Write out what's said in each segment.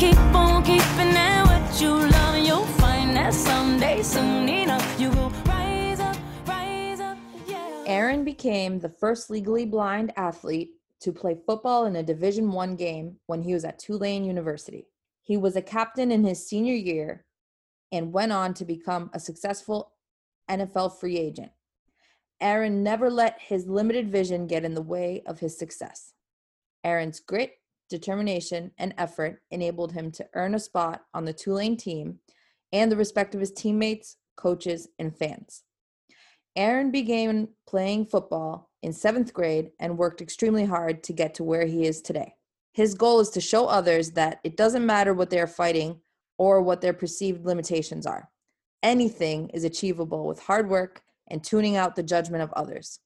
Keep on keeping at what you love, and you'll find that someday, soon enough, you will rise up, rise up, yeah. Aaron became the first legally blind athlete to play football in a Division 1 game when he was at Tulane University. He was a captain in his senior year and went on to become a successful NFL free agent. Aaron never let his limited vision get in the way of his success. Aaron's grit, determination, and effort enabled him to earn a spot on the Tulane team and the respect of his teammates, coaches, and fans. Aaron began playing football in seventh grade and worked extremely hard to get to where he is today. His goal is to show others that it doesn't matter what they're fighting or what their perceived limitations are. Anything is achievable with hard work and tuning out the judgment of others.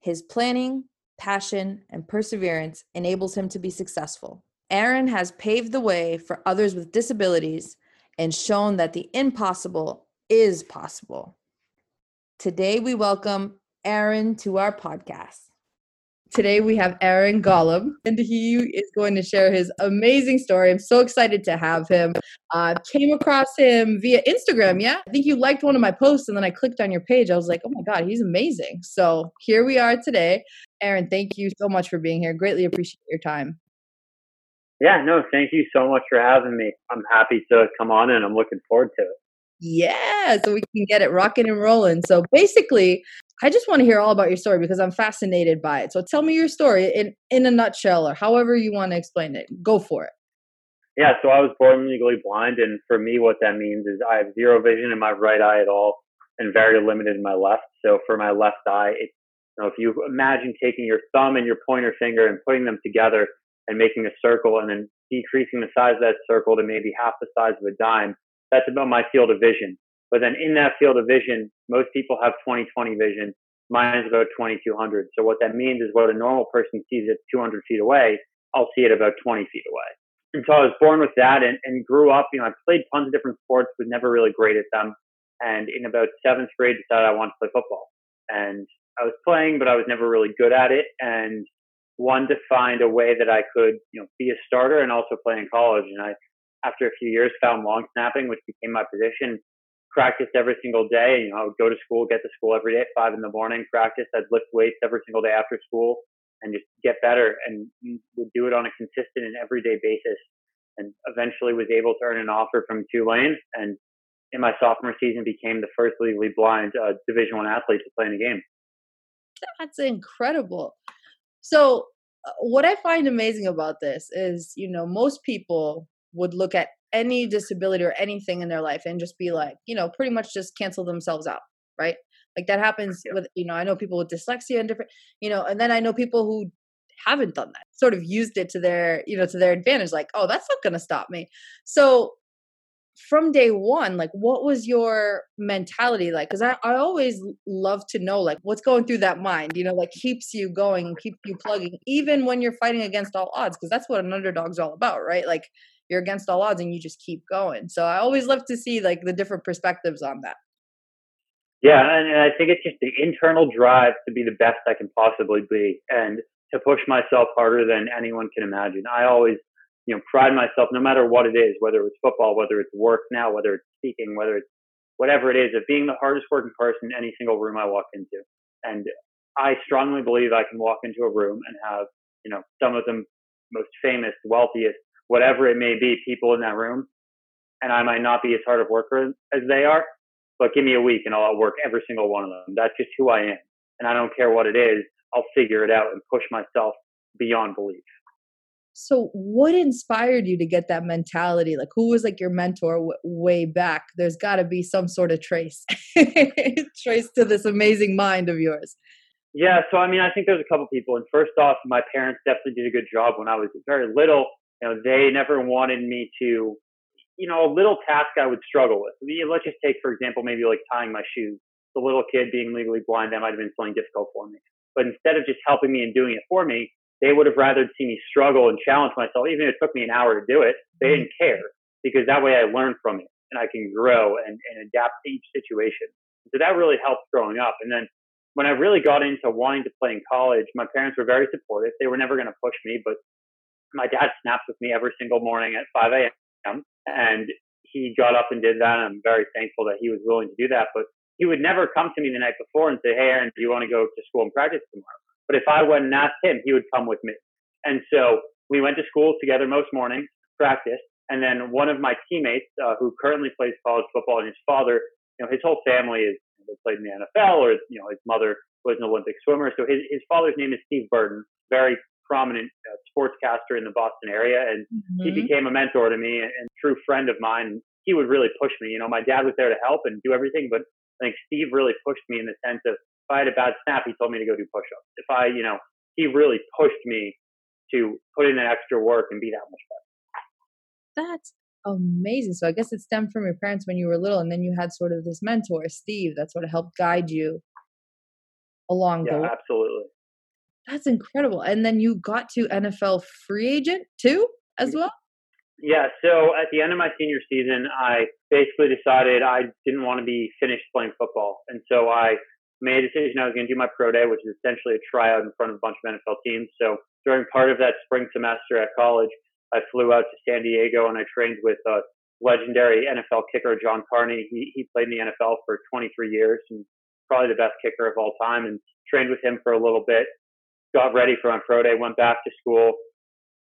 His planning, passion, and perseverance enables him to be successful. Aaron has paved the way for others with disabilities and shown that the impossible is possible. Today, we welcome Aaron to our podcast. Today, we have Aaron Golub, and he is going to share his amazing story. I'm so excited to have him. I uh, came across him via Instagram. Yeah, I think you liked one of my posts, and then I clicked on your page. I was like, oh my God, he's amazing. So here we are today. Aaron, thank you so much for being here. Greatly appreciate your time. Yeah, no, thank you so much for having me. I'm happy to come on and I'm looking forward to it. Yeah, so we can get it rocking and rolling. So basically, I just want to hear all about your story because I'm fascinated by it. So tell me your story in in a nutshell or however you want to explain it. Go for it. Yeah, so I was born legally blind, and for me, what that means is I have zero vision in my right eye at all, and very limited in my left. So for my left eye, it's you if you imagine taking your thumb and your pointer finger and putting them together and making a circle, and then decreasing the size of that circle to maybe half the size of a dime, that's about my field of vision. But then in that field of vision, most people have 20/20 vision. Mine is about 2200. So what that means is what a normal person sees at 200 feet away, I'll see it about 20 feet away. And so I was born with that and, and grew up, you know, I played tons of different sports, but never really great at them. And in about seventh grade, decided I wanted to play football. And I was playing, but I was never really good at it. And wanted to find a way that I could, you know, be a starter and also play in college. And I after a few years, found long snapping, which became my position. Practiced every single day. You know, I would go to school, get to school every day at five in the morning. Practice. I'd lift weights every single day after school, and just get better. And would do it on a consistent and everyday basis. And eventually was able to earn an offer from Tulane. And in my sophomore season, became the first legally blind uh, Division One athlete to play in a game. That's incredible. So uh, what I find amazing about this is, you know, most people would look at any disability or anything in their life and just be like, you know, pretty much just cancel themselves out, right? Like that happens yeah. with, you know, I know people with dyslexia and different, you know, and then I know people who haven't done that, sort of used it to their, you know, to their advantage, like, oh, that's not going to stop me. So from day one, like what was your mentality like? Because I, I always love to know like what's going through that mind, you know, like keeps you going keeps you plugging, even when you're fighting against all odds, because that's what an underdog's all about, right? Like you're against all odds and you just keep going. So I always love to see like the different perspectives on that. Yeah, and, and I think it's just the internal drive to be the best I can possibly be and to push myself harder than anyone can imagine. I always, you know, pride myself no matter what it is, whether it's football, whether it's work now, whether it's speaking, whether it's whatever it is, of being the hardest working person in any single room I walk into. And I strongly believe I can walk into a room and have, you know, some of the most famous, wealthiest, whatever it may be, people in that room, and I might not be as hard of worker as they are, but give me a week and I'll work every single one of them. That's just who I am, and I don't care what it is. I'll figure it out and push myself beyond belief. So, what inspired you to get that mentality? Like, who was like your mentor w- way back? There's got to be some sort of trace, trace to this amazing mind of yours. Yeah, so I mean, I think there's a couple people. And first off, my parents definitely did a good job when I was very little you know, they never wanted me to, you know, a little task I would struggle with. Let's just take, for example, maybe like tying my shoes. The little kid being legally blind, that might have been something difficult for me. But instead of just helping me and doing it for me, they would have rather seen me struggle and challenge myself, even if it took me an hour to do it. They mm-hmm. didn't care because that way I learned from it and I can grow and, and adapt to each situation. So that really helped growing up. And then when I really got into wanting to play in college, my parents were very supportive. They were never going to push me, but my dad snaps with me every single morning at 5 a.m. and he got up and did that. And I'm very thankful that he was willing to do that. But he would never come to me the night before and say, Hey, Aaron, do you want to go to school and practice tomorrow? But if I went and asked him, he would come with me. And so we went to school together most mornings, practiced. And then one of my teammates, uh, who currently plays college football, and his father, you know, his whole family is they played in the NFL, or you know, his mother was an Olympic swimmer. So his his father's name is Steve Burton, very prominent uh, sportscaster in the Boston area, and mm-hmm. he became a mentor to me and, and true friend of mine. He would really push me. You know, my dad was there to help and do everything, but I think Steve really pushed me in the sense of if I had a bad snap, he told me to go do push-ups. If I, you know, he really pushed me to put in an extra work and be that much better. That's amazing. So I guess it stemmed from your parents when you were little, and then you had sort of this mentor, Steve, that sort of helped guide you along yeah, the. absolutely. That's incredible. And then you got to NFL free agent too, as well. Yeah. So at the end of my senior season, I basically decided I didn't want to be finished playing football, and so I made a decision I was going to do my pro day, which is essentially a tryout in front of a bunch of NFL teams. So during part of that spring semester at college, I flew out to San Diego and I trained with a legendary NFL kicker, John Carney. He, he played in the NFL for 23 years and probably the best kicker of all time and trained with him for a little bit. Got ready for my pro day, went back to school,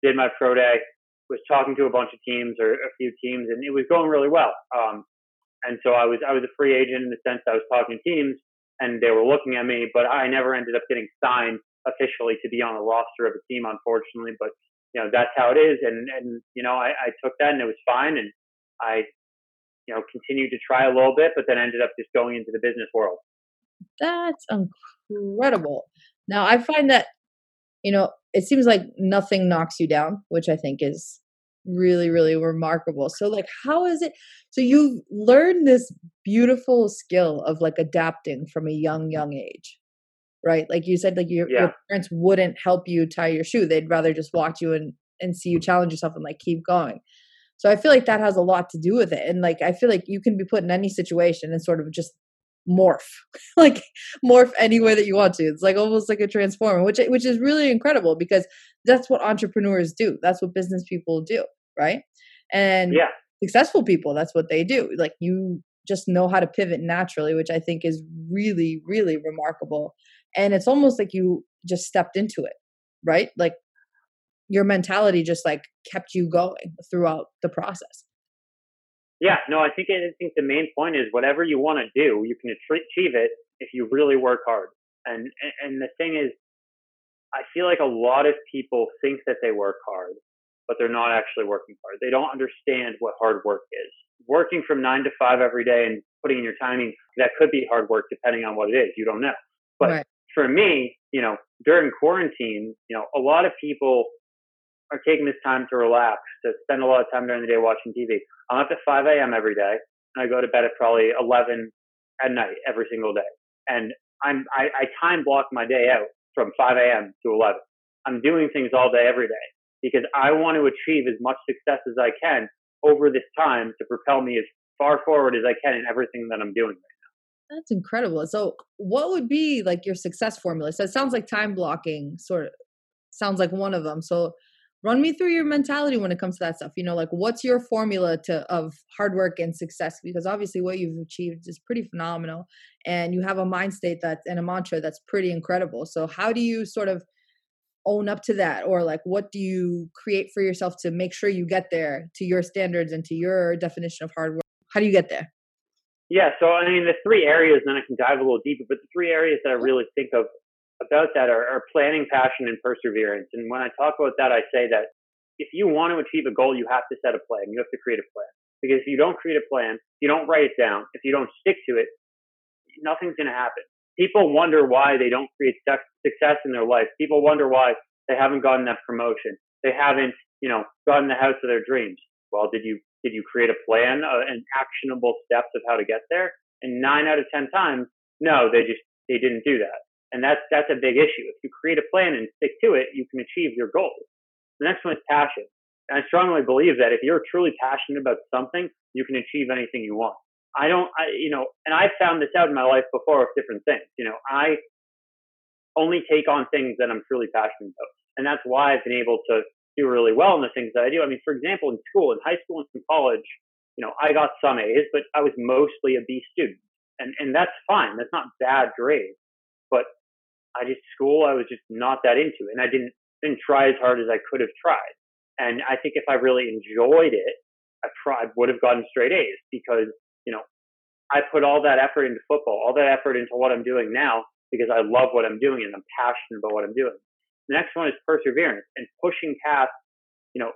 did my pro day, was talking to a bunch of teams or a few teams and it was going really well. Um, and so I was, I was a free agent in the sense I was talking to teams and they were looking at me, but I never ended up getting signed officially to be on a roster of a team, unfortunately. But you know that's how it is, and and you know I, I took that and it was fine, and I you know continued to try a little bit, but then ended up just going into the business world. That's incredible. Now I find that you know it seems like nothing knocks you down, which I think is really really remarkable. So like how is it so you learned this beautiful skill of like adapting from a young young age right? Like you said like your, yeah. your parents wouldn't help you tie your shoe. They'd rather just watch you and and see you challenge yourself and like keep going. So i feel like that has a lot to do with it and like i feel like you can be put in any situation and sort of just morph like morph any way that you want to. It's like almost like a transformer which which is really incredible because that's what entrepreneurs do. That's what business people do right? And yeah. successful people that's what they do like you just know how to pivot naturally which i think is really really remarkable and it's almost like you just stepped into it right? Like your mentality just like kept you going throughout the process. Yeah, no, I think I think the main point is whatever you want to do, you can achieve it if you really work hard. And and the thing is, I feel like a lot of people think that they work hard, but they're not actually working hard. They don't understand what hard work is. Working from nine to five every day and putting in your timing, that could be hard work depending on what it is. You don't know. But right. for me, you know, during quarantine, you know, a lot of people are taking this time to relax, to spend a lot of time during the day watching TV. I'm up at 5 a.m. every day, and I go to bed at probably 11 at night every single day. And I'm I, I time block my day out from 5 a.m. to 11. I'm doing things all day every day because I want to achieve as much success as I can over this time to propel me as far forward as I can in everything that I'm doing right now. That's incredible. So, what would be like your success formula? So, it sounds like time blocking sort of sounds like one of them. So, run me through your mentality when it comes to that stuff you know like what's your formula to of hard work and success because obviously what you've achieved is pretty phenomenal and you have a mind state that's and a mantra that's pretty incredible so how do you sort of own up to that or like what do you create for yourself to make sure you get there to your standards and to your definition of hard work how do you get there yeah so i mean the three areas and then i can dive a little deeper but the three areas that i really think of about that are, are planning, passion, and perseverance. And when I talk about that, I say that if you want to achieve a goal, you have to set a plan. You have to create a plan. Because if you don't create a plan, you don't write it down, if you don't stick to it, nothing's going to happen. People wonder why they don't create success in their life. People wonder why they haven't gotten that promotion. they haven't, you know, gotten the house of their dreams. Well, did you did you create a plan uh, and actionable steps of how to get there? And nine out of ten times, no, they just they didn't do that. And that's that's a big issue. If you create a plan and stick to it, you can achieve your goals. The next one is passion. And I strongly believe that if you're truly passionate about something, you can achieve anything you want. I don't, I, you know, and I've found this out in my life before with different things. You know, I only take on things that I'm truly passionate about. And that's why I've been able to do really well in the things that I do. I mean, for example, in school, in high school and in college, you know, I got some A's, but I was mostly a B student. And, and that's fine. That's not bad grades. But I just, school, I was just not that into. And I didn't, didn't try as hard as I could have tried. And I think if I really enjoyed it, I probably would have gotten straight A's because you know, I put all that effort into football, all that effort into what I'm doing now because I love what I'm doing and I'm passionate about what I'm doing. The next one is perseverance and pushing past, you know,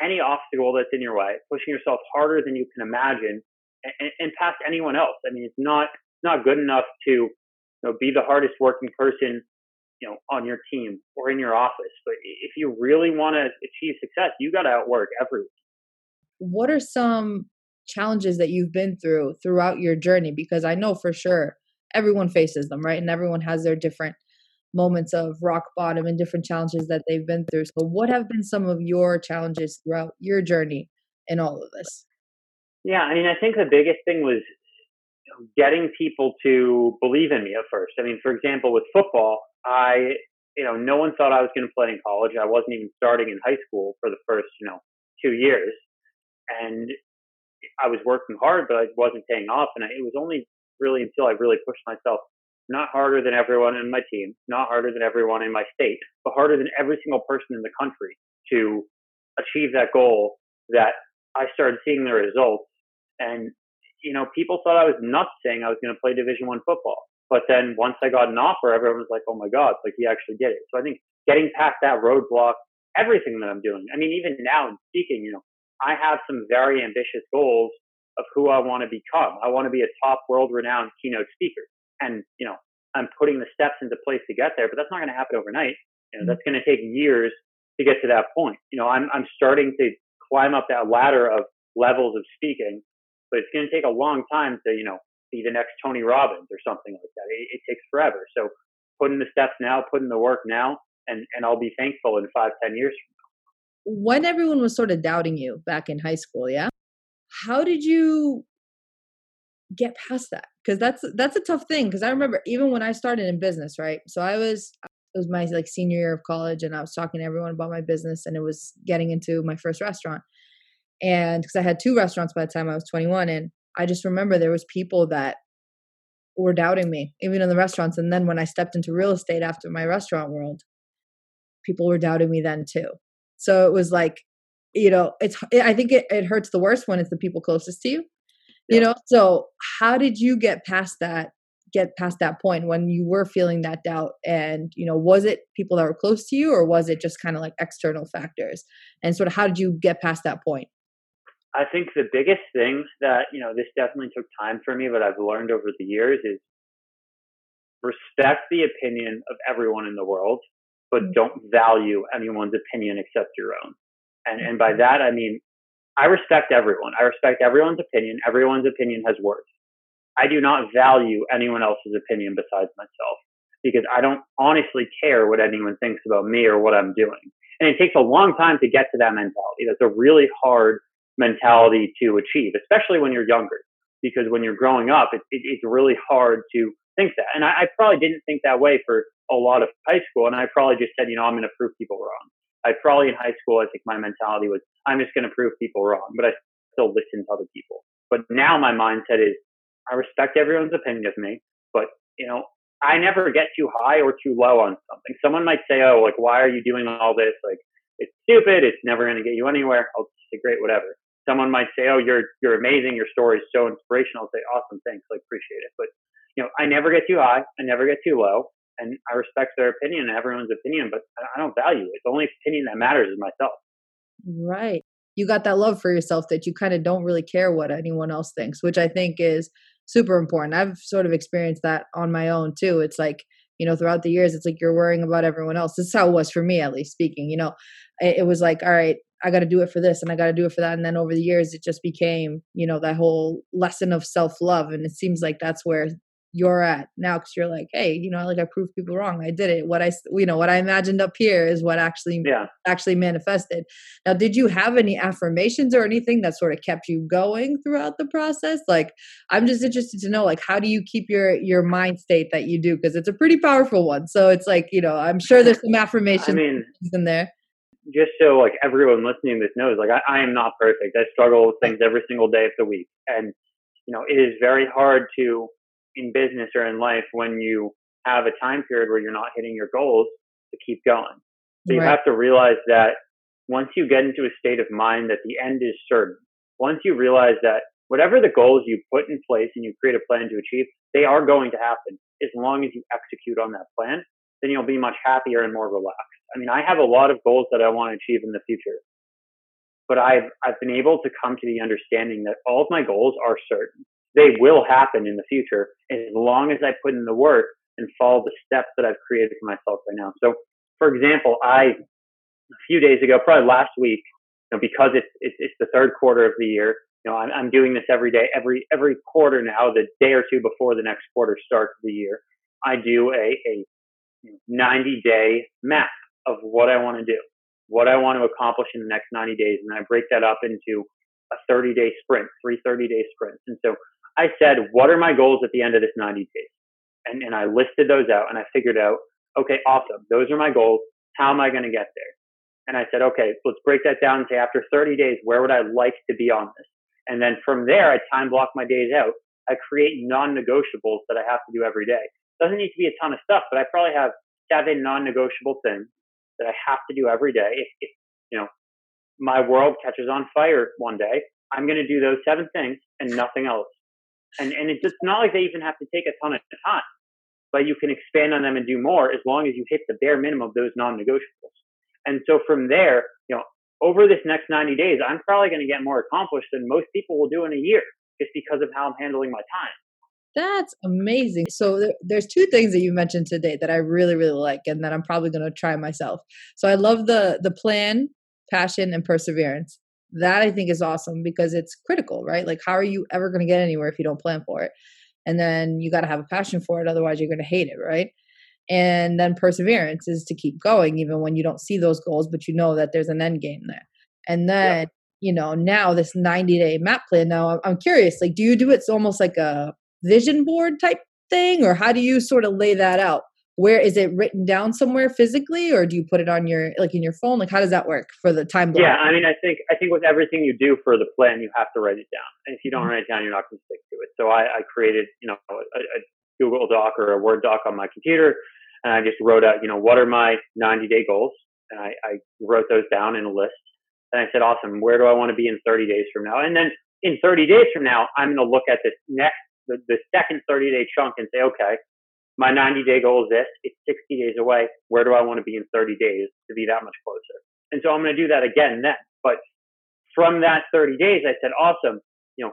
any obstacle that's in your way, pushing yourself harder than you can imagine and, and past anyone else. I mean, it's not, not good enough to, you know, be the hardest working person, you know, on your team or in your office. But if you really want to achieve success, you got to outwork everyone. What are some challenges that you've been through throughout your journey because I know for sure everyone faces them, right? And everyone has their different moments of rock bottom and different challenges that they've been through. So, what have been some of your challenges throughout your journey in all of this? Yeah, I mean, I think the biggest thing was getting people to believe in me at first. I mean, for example, with football, I, you know, no one thought I was going to play in college. I wasn't even starting in high school for the first, you know, two years. And I was working hard, but I wasn't paying off. And I, it was only really until I really pushed myself, not harder than everyone in my team, not harder than everyone in my state, but harder than every single person in the country to achieve that goal that I started seeing the results. And, you know, people thought I was nuts saying I was going to play Division One football. But then once I got an offer, everyone was like, oh my God, like he actually did it. So I think getting past that roadblock, everything that I'm doing, I mean, even now in speaking, you know, I have some very ambitious goals of who I want to become. I want to be a top world renowned keynote speaker. And, you know, I'm putting the steps into place to get there, but that's not going to happen overnight. You know, mm-hmm. that's going to take years to get to that point. You know, I'm, I'm starting to climb up that ladder of levels of speaking, but it's going to take a long time to, you know, be the next Tony Robbins or something like that. It, it takes forever. So putting the steps now, putting the work now, and, and I'll be thankful in five, ten years from now. when everyone was sort of doubting you back in high school, yeah, how did you get past that? Because that's that's a tough thing. Because I remember even when I started in business, right? So I was it was my like senior year of college, and I was talking to everyone about my business, and it was getting into my first restaurant. And because I had two restaurants by the time I was 21, and I just remember there was people that were doubting me, even in the restaurants. And then when I stepped into real estate after my restaurant world, people were doubting me then too. So it was like, you know, it's, I think it, it hurts the worst when it's the people closest to you, yeah. you know? So how did you get past that, get past that point when you were feeling that doubt? And, you know, was it people that were close to you or was it just kind of like external factors? And sort of how did you get past that point? I think the biggest thing that, you know, this definitely took time for me, but I've learned over the years is respect the opinion of everyone in the world but mm. don't value anyone's opinion except your own. And, and by that, I mean, I respect everyone. I respect everyone's opinion. Everyone's opinion has worth. I do not value anyone else's opinion besides myself because I don't honestly care what anyone thinks about me or what I'm doing. And it takes a long time to get to that mentality. That's a really hard mentality to achieve, especially when you're younger, because when you're growing up, it, it, it's really hard to think that. And I, I probably didn't think that way for a lot of high school, and I probably just said, you know, I'm going to prove people wrong. I probably in high school, I think my mentality was, I'm just going to prove people wrong, but I still listen to other people. But now my mindset is, I respect everyone's opinion of me, but you know, I never get too high or too low on something. Someone might say, oh, like, why are you doing all this? Like, it's stupid. It's never going to get you anywhere. Oh, I'll say, great, whatever. Someone might say, oh, you're, you're amazing. Your story is so inspirational. I'll say, awesome. Thanks. Like, appreciate it. But, you know, I never get too high. I never get too low and I respect their opinion, and everyone's opinion, but I don't value it. The only opinion that matters is myself. Right. You got that love for yourself that you kind of don't really care what anyone else thinks, which I think is super important. I've sort of experienced that on my own too. It's like you know throughout the years it's like you're worrying about everyone else this is how it was for me at least speaking you know it, it was like all right i got to do it for this and i got to do it for that and then over the years it just became you know that whole lesson of self-love and it seems like that's where you're at now because you're like hey you know like i proved people wrong i did it. What i you know what i imagined up here is what actually yeah. actually manifested. Now did you have any affirmations or anything that sort of kept you going throughout the process? Like i'm just interested to know like how do you keep your your mind state that you do? Because it's a pretty powerful one. So it's like you know i'm sure there's some affirmations i mean in there. just so like everyone listening to this knows like I, I am not perfect. I struggle with things every single day of the week. And you know it is very hard to in business or in life when you have a time period where you're not hitting your goals to keep going. So you have to realize that once you get into a state of mind that the end is certain, once you realize that whatever the goals you put in place and you create a plan to achieve, they are going to happen as long as you execute on that plan, then you'll be much happier and more relaxed. I mean, I have a lot of goals that I want to achieve in the future, but I've, I've been able to come to the understanding that all of my goals are certain they will happen in the future as long as I put in the work and follow the steps that I've created for myself right now. So, for example, I a few days ago, probably last week, you know, because it's it's, it's the third quarter of the year. You know, I'm, I'm doing this every day, every every quarter now. The day or two before the next quarter starts of the year, I do a a 90 day map of what I want to do, what I want to accomplish in the next 90 days, and I break that up into a 30 day sprint, three 30 day sprints. And so I said, what are my goals at the end of this 90 days? And, and I listed those out and I figured out, okay, awesome. Those are my goals. How am I going to get there? And I said, okay, let's break that down and say after 30 days, where would I like to be on this? And then from there, I time block my days out. I create non-negotiables that I have to do every day. Doesn't need to be a ton of stuff, but I probably have seven non-negotiable things that I have to do every day. If, if you know, my world catches on fire one day, I'm going to do those seven things and nothing else and and it's not like they even have to take a ton of time, but you can expand on them and do more as long as you hit the bare minimum of those non-negotiables. And so from there, you know, over this next 90 days, I'm probably going to get more accomplished than most people will do in a year, just because of how I'm handling my time. That's amazing. So there, there's two things that you mentioned today that I really really like and that I'm probably going to try myself. So I love the the plan, passion and perseverance that I think is awesome because it's critical, right? Like, how are you ever going to get anywhere if you don't plan for it? And then you got to have a passion for it, otherwise, you're going to hate it, right? And then perseverance is to keep going even when you don't see those goals, but you know that there's an end game there. And then, yep. you know, now this 90 day map plan. Now, I'm curious, like, do you do it's almost like a vision board type thing, or how do you sort of lay that out? Where is it written down somewhere physically or do you put it on your like in your phone? Like how does that work for the time block? yeah i mean i think i think with everything you do for the plan you have to write it down. And if you don't mm-hmm. write it down you're not going to stick to it. So i, I created you know a, a, google doc or a word doc on my computer and i just wrote out you know what are my 90 day goals? And I, I wrote those down in a list. And i said awesome where do i want to be in 30 days from now? And then in 30 days from now i'm going to look at this next the, the second 30 day chunk and say okay my 90 day goal is this. It's 60 days away. Where do I want to be in 30 days to be that much closer? And so I'm going to do that again then. But from that 30 days, I said, awesome. You know,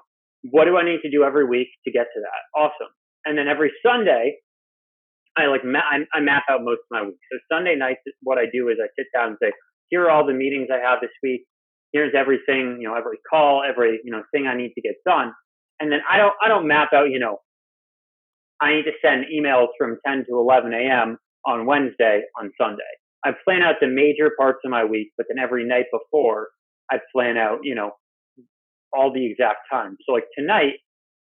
what do I need to do every week to get to that? Awesome. And then every Sunday, I like ma- I, I map out most of my week. So Sunday nights, what I do is I sit down and say, here are all the meetings I have this week. Here's everything, you know, every call, every you know thing I need to get done. And then I don't I don't map out, you know, I need to send emails from 10 to 11 a.m. on Wednesday on Sunday. I plan out the major parts of my week, but then every night before, I plan out, you know, all the exact times. So like tonight,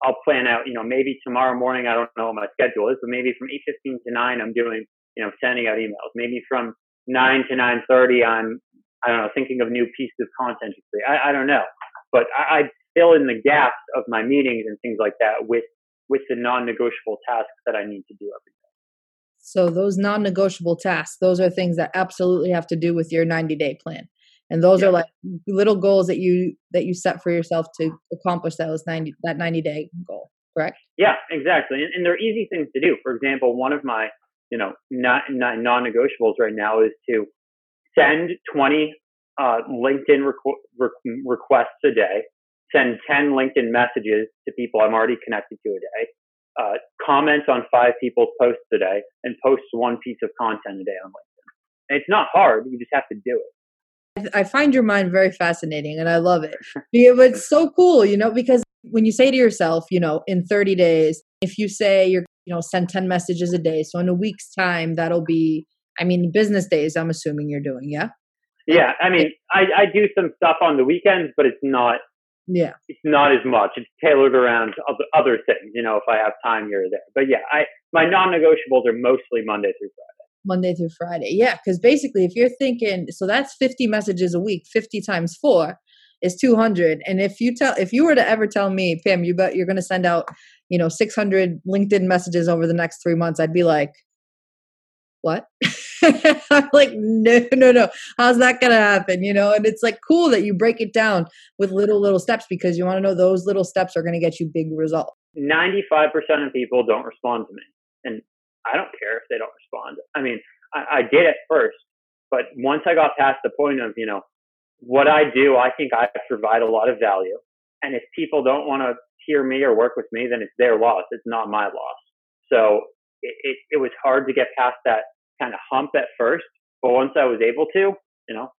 I'll plan out, you know, maybe tomorrow morning, I don't know what my schedule is, but maybe from 8.15 to 9, I'm doing, you know, sending out emails. Maybe from 9 to 9.30, I'm, I don't know, thinking of new pieces of content to create. I, I don't know. But I, I fill in the gaps of my meetings and things like that with with the non-negotiable tasks that I need to do every day. So those non-negotiable tasks, those are things that absolutely have to do with your 90-day plan. And those yeah. are like little goals that you that you set for yourself to accomplish those 90 that 90-day goal, correct? Yeah, exactly. And, and they're easy things to do. For example, one of my, you know, not, not non-negotiables right now is to send 20 uh, LinkedIn requ- re- requests a day send 10 LinkedIn messages to people I'm already connected to a day, uh, comments on five people's posts a day and post one piece of content a day on LinkedIn. And it's not hard. You just have to do it. I find your mind very fascinating and I love it. It's so cool, you know, because when you say to yourself, you know, in 30 days, if you say you're, you know, send 10 messages a day, so in a week's time, that'll be, I mean, business days, I'm assuming you're doing, yeah? Yeah. I mean, I, I do some stuff on the weekends, but it's not Yeah. it's not as much. It's tailored around other, other things, you know, if I have time here or there. But yeah, I my non-negotiables are mostly Monday through Friday. Monday through Friday. Yeah, because basically, if you're thinking, so that's 50 messages a week, 50 times four is 200. And if you tell, if you were to ever tell me, Pam, you bet you're going to send out, you know, 600 LinkedIn messages over the next three months, I'd be like, what? I'm like, no, no, no. How's that going to happen? You know, and it's like cool that you break it down with little, little steps because you want to know those little steps are going to get you big results. 95% of people don't respond to me. And I don't care if they don't respond. I mean, I, I did at first, but once I got past the point of, you know, what I do, I think I provide a lot of value. And if people don't want to hear me or work with me, then it's their loss. It's not my loss. So it, it, it was hard to get past that kind of hump at first. But once I was able to, you know,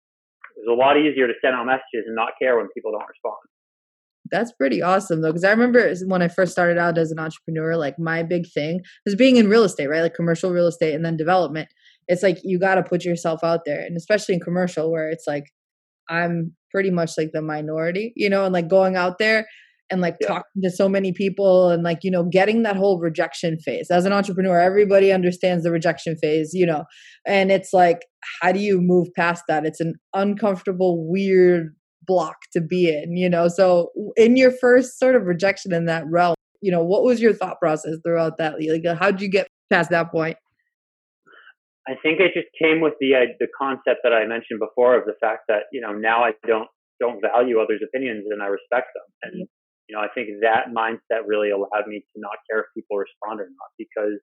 it was a lot easier to send out messages and not care when people don't respond. That's pretty awesome though, because I remember when I first started out as an entrepreneur, like my big thing was being in real estate, right? Like commercial real estate and then development. It's like you got to put yourself out there, and especially in commercial, where it's like I'm pretty much like the minority, you know, and like going out there and like Yeah. talking to so many people and like you know getting that whole rejection phase. As an entrepreneur everybody understands the rejection phase you know and it's like how do you move past that? It's an uncomfortable weird block to be in you know? So in your first sort of rejection in that realm you know what was your thought process throughout that? Like how'd you get past that point? I think it just came with the uh, the concept that I mentioned before of the fact that you know now I don't don't value others' opinions and I respect them, and you know I think that mindset really allowed me to not care if people respond or not because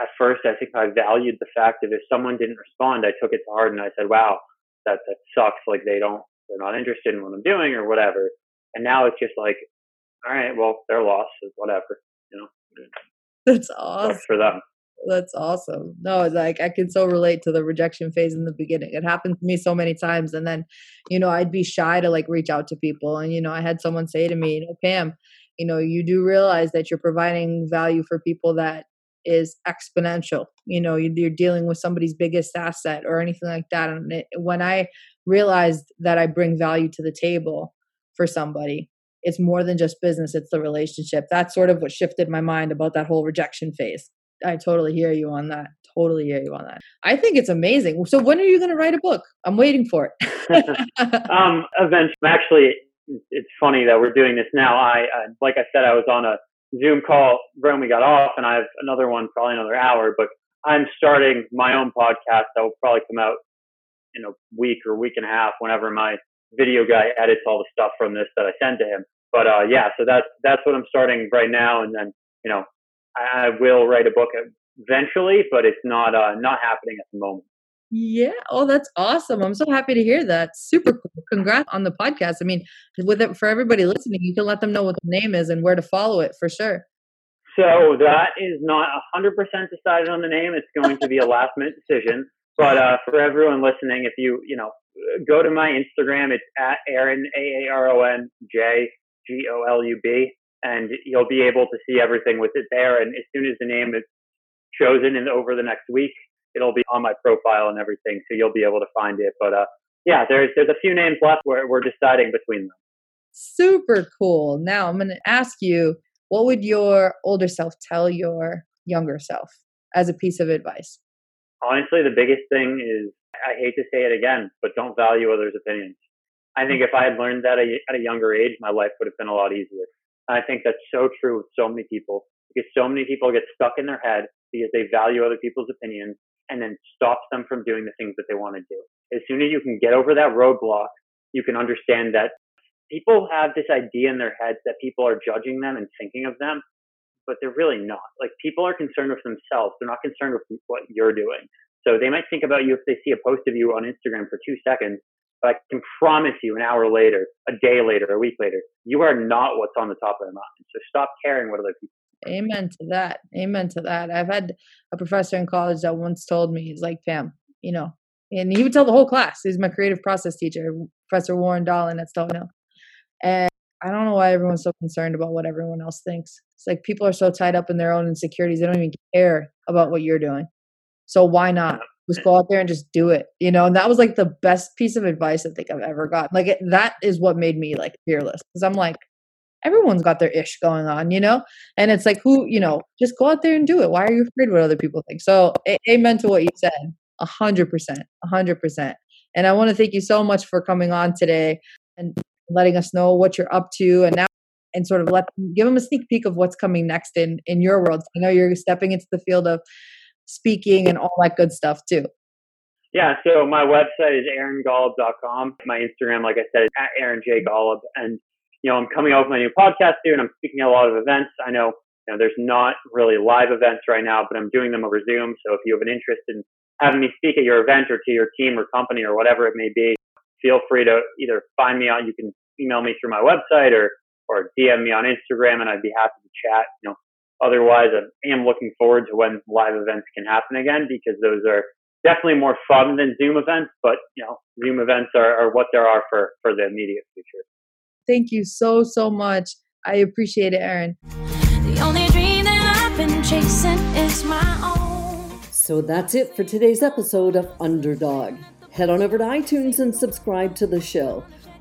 at first I think I valued the fact that if someone didn't respond, I took it to heart and I said, wow, that that sucks. Like they don't they're not interested in what I'm doing or whatever, and now it's just like, all right, well their loss is whatever, you know, that's sucks awesome for them. That's awesome. No, it's like I can so relate to the rejection phase in the beginning. It happened to me so many times. And then, you know, I'd be shy to like reach out to people. And, you know, I had someone say to me, you know, Pam, you know, you do realize that you're providing value for people that is exponential. You know, you- you're dealing with somebody's biggest asset or anything like that. And it, when I realized that I bring value to the table for somebody, it's more than just business, it's the relationship. That's sort of what shifted my mind about that whole rejection phase. I totally hear you on that. Totally hear you on that. I think it's amazing. So when are you going to write a book? I'm waiting for it. um, eventually, actually, it's funny that we're doing this now. I, I, like I said, I was on a Zoom call when we got off, and I have another one, probably another hour. But I'm starting my own podcast that will probably come out in a week or a week and a half, whenever my video guy edits all the stuff from this that I send to him. But uh, yeah, so that's that's what I'm starting right now, and then you know I, will write a book eventually, but it's not uh, not happening at the moment. yeah. Oh, that's awesome. I'm so happy to hear that. Super cool. Congrats on the podcast. I mean, with it for everybody listening, you can let them know what the name is and where to follow it for sure. So that is not 100% decided on the name. It's going to be a last minute decision. But uh, for everyone listening, if you, you know, go to my Instagram, it's at Aaron, A A R O N J G O L U B, and you'll be able to see everything with it there. And as soon as the name is chosen and over the next week, it'll be on my profile and everything. So you'll be able to find it. But uh, yeah, there's, there's a few names left where we're deciding between them. Super cool. Now I'm going to ask you, what would your older self tell your younger self as a piece of advice? honestly, the biggest thing is I hate to say it again, but don't value others' opinions. I think if I had learned that at a younger age, my life would have been a lot easier. And I think that's so true with so many people because so many people get stuck in their head because they value other people's opinions and then stops them from doing the things that they want to do. As soon as you can get over that roadblock, you can understand that people have this idea in their heads that people are judging them and thinking of them but they're really not. Like people are concerned with themselves. They're not concerned with what you're doing. So they might think about you if they see a post of you on Instagram for two seconds, but I can promise you an hour later, a day later, a week later, you are not what's on the top of their mind. So stop caring what other people Amen to that. Amen to that. I've had a professor in college that once told me, he's like, Pam, you know, and he would tell the whole class. He's my creative process teacher, Professor Warren Dolan at Stonehill. And I don't know why everyone's so concerned about what everyone else thinks. It's like people are so tied up in their own insecurities, they don't even care about what you're doing. So why not? Just go out there and just do it, you know. And that was like the best piece of advice I think I've ever gotten. Like it, that is what made me like fearless because I'm like, everyone's got their ish going on, you know? And it's like, who, you know, just go out there and do it. Why are you afraid what other people think? So, a- amen to what you said. A hundred percent, a hundred percent. And I want to thank you so much for coming on today and letting us know what you're up to and now and sort of let give them a sneak peek of what's coming next in in your world. I know you're stepping into the field of speaking and all that good stuff too. Yeah, so my website is aarongolub.com. My Instagram, like I said, is at Aaron J. Golub. And you know, I'm coming out with my new podcast soon. I'm speaking at a lot of events. I know, you know, there's not really live events right now, but I'm doing them over Zoom. So if you have an interest in having me speak at your event or to your team or company or whatever it may be, feel free to either find me on, you can email me through my website or, or DM me on Instagram and I'd be happy to chat. You know, otherwise I am looking forward to when live events can happen again because those are definitely more fun than Zoom events, but you know, Zoom events are, are what there are for, for the immediate future. Thank you so, so much. I appreciate it, Aaron. The only dream that I've been chasing is my own. So that's it for today's episode of Underdog. Head on over to iTunes and subscribe to the show.